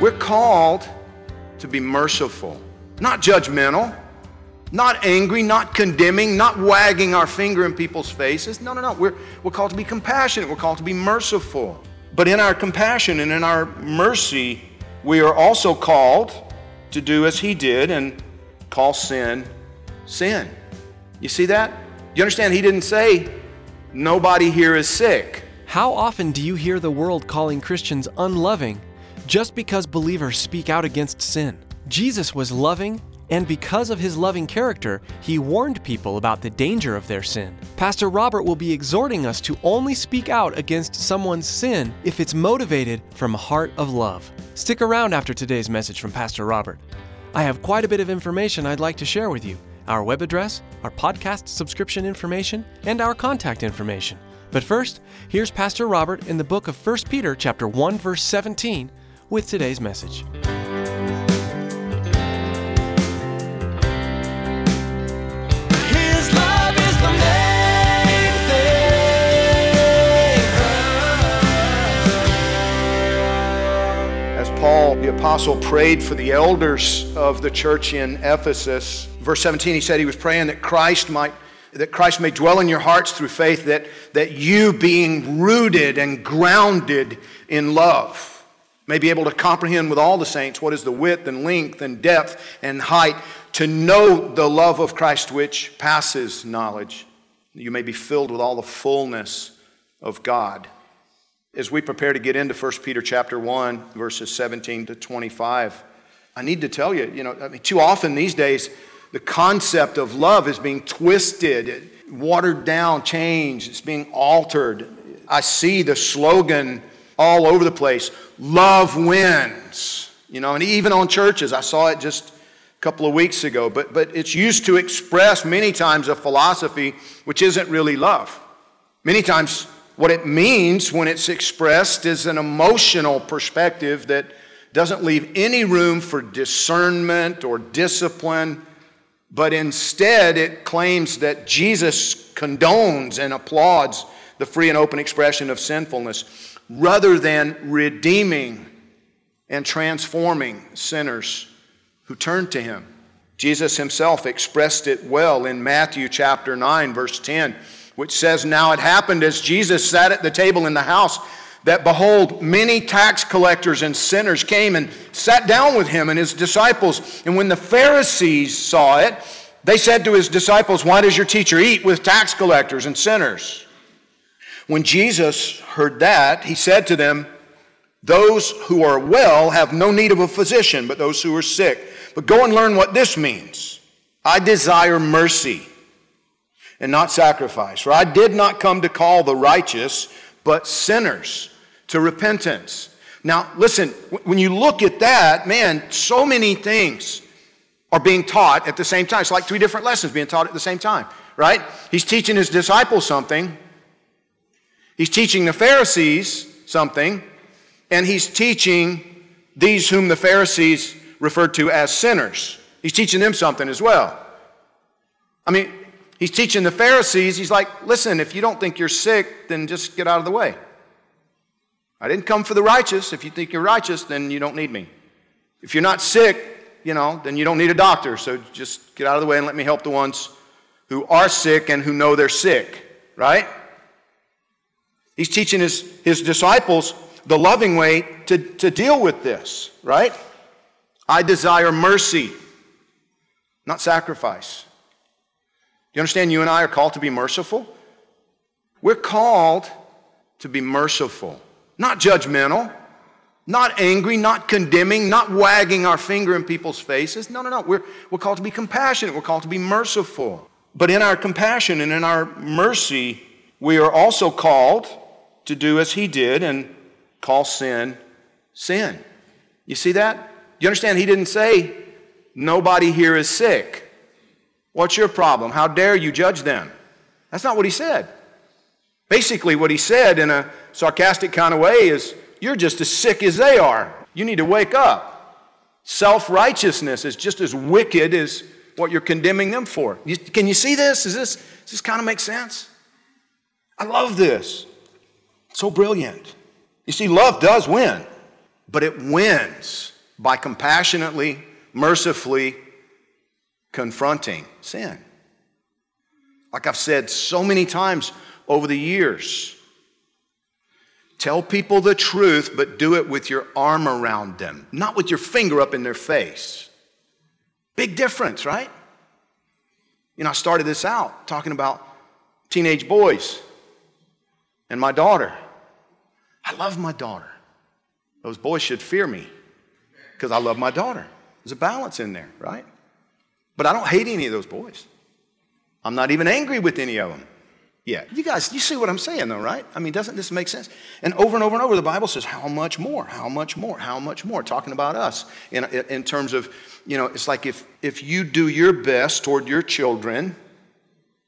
We're called to be merciful, not judgmental, not angry, not condemning, not wagging our finger in people's faces. No, no, no. We're, we're called to be compassionate. We're called to be merciful. But in our compassion and in our mercy, we are also called to do as he did and call sin sin. You see that? You understand? He didn't say, nobody here is sick. How often do you hear the world calling Christians unloving just because believers speak out against sin? Jesus was loving, and because of his loving character, he warned people about the danger of their sin. Pastor Robert will be exhorting us to only speak out against someone's sin if it's motivated from a heart of love. Stick around after today's message from Pastor Robert. I have quite a bit of information I'd like to share with you our web address, our podcast subscription information, and our contact information. But first, here's Pastor Robert in the book of 1 Peter chapter 1 verse 17 with today's message. His love is the main thing. As Paul the apostle prayed for the elders of the church in Ephesus, verse 17 he said he was praying that Christ might that Christ may dwell in your hearts through faith that that you being rooted and grounded in love may be able to comprehend with all the saints what is the width and length and depth and height to know the love of Christ which passes knowledge you may be filled with all the fullness of God as we prepare to get into 1 Peter chapter 1, verses 17 to 25, I need to tell you, you know, I mean, too often these days, the concept of love is being twisted, watered down, changed, it's being altered. I see the slogan all over the place love wins. You know, and even on churches, I saw it just a couple of weeks ago, but, but it's used to express many times a philosophy which isn't really love. Many times, what it means when it's expressed is an emotional perspective that doesn't leave any room for discernment or discipline, but instead it claims that Jesus condones and applauds the free and open expression of sinfulness rather than redeeming and transforming sinners who turn to him. Jesus himself expressed it well in Matthew chapter 9, verse 10 which says, Now it happened as Jesus sat at the table in the house, that behold, many tax collectors and sinners came and sat down with him and his disciples. And when the Pharisees saw it, they said to his disciples, Why does your teacher eat with tax collectors and sinners? When Jesus heard that, he said to them, Those who are well have no need of a physician, but those who are sick. But go and learn what this means. I desire mercy and not sacrifice. For I did not come to call the righteous, but sinners to repentance. Now, listen, when you look at that, man, so many things are being taught at the same time. It's like three different lessons being taught at the same time, right? He's teaching his disciples something, he's teaching the Pharisees something, and he's teaching these whom the Pharisees referred to as sinners. He's teaching them something as well. I mean, He's teaching the Pharisees, he's like, listen, if you don't think you're sick, then just get out of the way. I didn't come for the righteous. If you think you're righteous, then you don't need me. If you're not sick, you know, then you don't need a doctor. So just get out of the way and let me help the ones who are sick and who know they're sick, right? He's teaching his, his disciples the loving way to, to deal with this, right? I desire mercy, not sacrifice. Do you understand you and I are called to be merciful? We're called to be merciful. not judgmental, not angry, not condemning, not wagging our finger in people's faces. No, no, no. We're, we're called to be compassionate, we're called to be merciful. But in our compassion and in our mercy, we are also called to do as he did and call sin sin. You see that? You understand? He didn't say, nobody here is sick. What's your problem? How dare you judge them? That's not what he said. Basically, what he said in a sarcastic kind of way is, You're just as sick as they are. You need to wake up. Self righteousness is just as wicked as what you're condemning them for. Can you see this? Is this does this kind of make sense? I love this. So brilliant. You see, love does win, but it wins by compassionately, mercifully confronting sin. Like I've said so many times over the years, tell people the truth, but do it with your arm around them, not with your finger up in their face. Big difference, right? You know, I started this out talking about teenage boys and my daughter. I love my daughter. Those boys should fear me because I love my daughter. There's a balance in there, right? But I don't hate any of those boys. I'm not even angry with any of them. Yeah, you guys, you see what I'm saying though, right? I mean, doesn't this make sense? And over and over and over, the Bible says, how much more? How much more? How much more? Talking about us in, in terms of, you know, it's like if, if you do your best toward your children,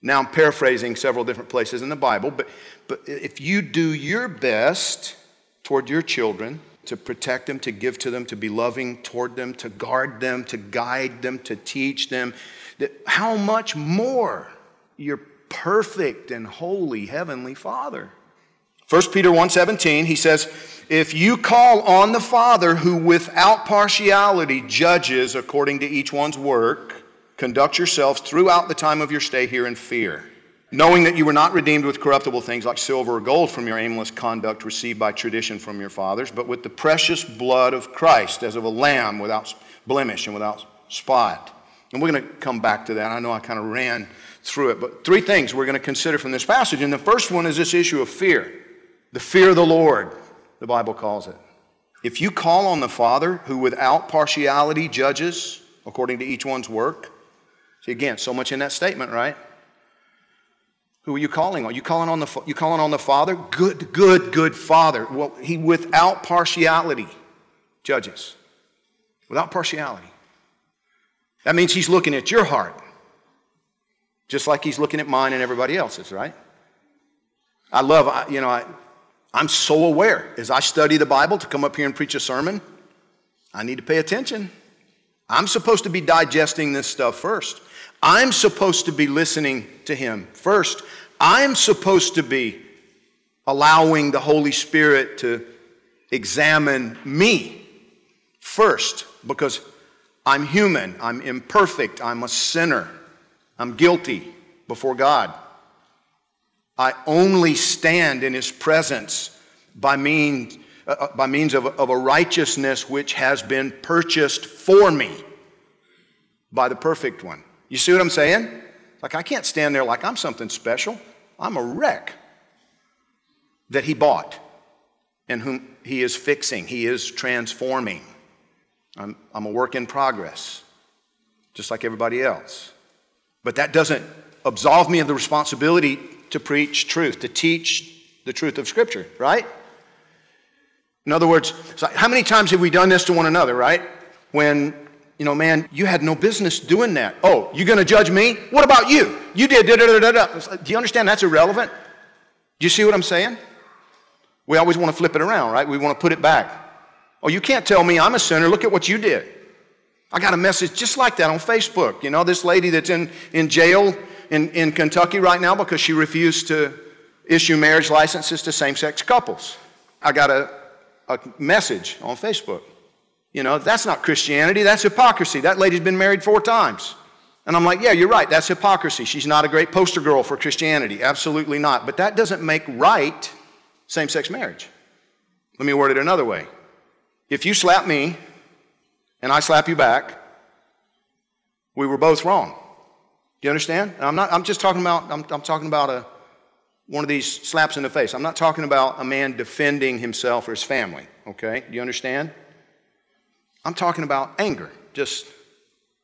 now I'm paraphrasing several different places in the Bible, but, but if you do your best toward your children, to protect them, to give to them, to be loving toward them, to guard them, to guide them, to teach them, that how much more your perfect and holy heavenly Father. 1 Peter 1:17 he says, "If you call on the Father who without partiality judges according to each one's work, conduct yourselves throughout the time of your stay here in fear." Knowing that you were not redeemed with corruptible things like silver or gold from your aimless conduct received by tradition from your fathers, but with the precious blood of Christ, as of a lamb without blemish and without spot. And we're going to come back to that. I know I kind of ran through it, but three things we're going to consider from this passage. And the first one is this issue of fear the fear of the Lord, the Bible calls it. If you call on the Father who without partiality judges according to each one's work, see again, so much in that statement, right? Who are you calling on? You calling on the you calling on the Father? Good, good, good Father. Well, he without partiality judges. Without partiality. That means he's looking at your heart. Just like he's looking at mine and everybody else's, right? I love, I, you know, I, I'm so aware as I study the Bible to come up here and preach a sermon, I need to pay attention. I'm supposed to be digesting this stuff first. I'm supposed to be listening to him first. I'm supposed to be allowing the Holy Spirit to examine me first because I'm human, I'm imperfect, I'm a sinner, I'm guilty before God. I only stand in His presence by means, uh, uh by means of, of a righteousness which has been purchased for me by the perfect one. You see what I'm saying? Like, I can't stand there like I'm something special. I'm a wreck that He bought and whom He is fixing, He is transforming. I'm, I'm a work in progress, just like everybody else. But that doesn't absolve me of the responsibility to preach truth, to teach the truth of Scripture, right? In other words, how many times have we done this to one another, right? When you know, man, you had no business doing that. Oh, you're going to judge me? What about you? You did da da da da. Do you understand that's irrelevant? Do you see what I'm saying? We always want to flip it around, right? We want to put it back. Oh, you can't tell me I'm a sinner. Look at what you did. I got a message just like that on Facebook. You know, this lady that's in, in jail in, in Kentucky right now because she refused to issue marriage licenses to same sex couples. I got a, a message on Facebook. You know, that's not Christianity, that's hypocrisy. That lady's been married four times. And I'm like, yeah, you're right, that's hypocrisy. She's not a great poster girl for Christianity. Absolutely not. But that doesn't make right same sex marriage. Let me word it another way. If you slap me and I slap you back, we were both wrong. Do you understand? I'm, not, I'm just talking about, I'm, I'm talking about a, one of these slaps in the face. I'm not talking about a man defending himself or his family, okay? Do you understand? I'm talking about anger. Just,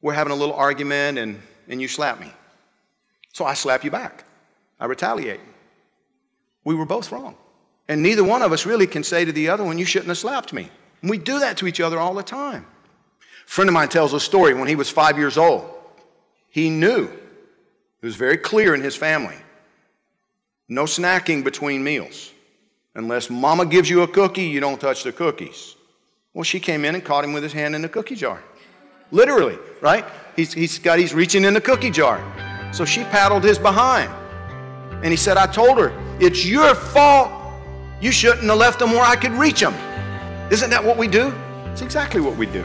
we're having a little argument and, and you slap me. So I slap you back. I retaliate. We were both wrong. And neither one of us really can say to the other one, You shouldn't have slapped me. And we do that to each other all the time. A friend of mine tells a story when he was five years old. He knew, it was very clear in his family no snacking between meals. Unless mama gives you a cookie, you don't touch the cookies. Well, she came in and caught him with his hand in the cookie jar. Literally, right? He's, he's got, he's reaching in the cookie jar. So she paddled his behind. And he said, I told her, it's your fault. You shouldn't have left them where I could reach them. Isn't that what we do? It's exactly what we do.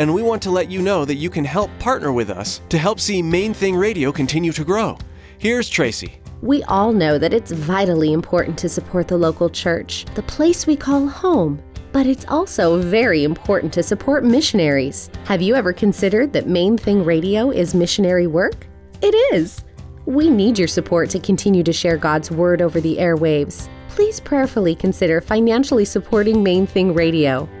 and we want to let you know that you can help partner with us to help see Main Thing Radio continue to grow. Here's Tracy. We all know that it's vitally important to support the local church, the place we call home. But it's also very important to support missionaries. Have you ever considered that Main Thing Radio is missionary work? It is. We need your support to continue to share God's Word over the airwaves. Please prayerfully consider financially supporting Main Thing Radio.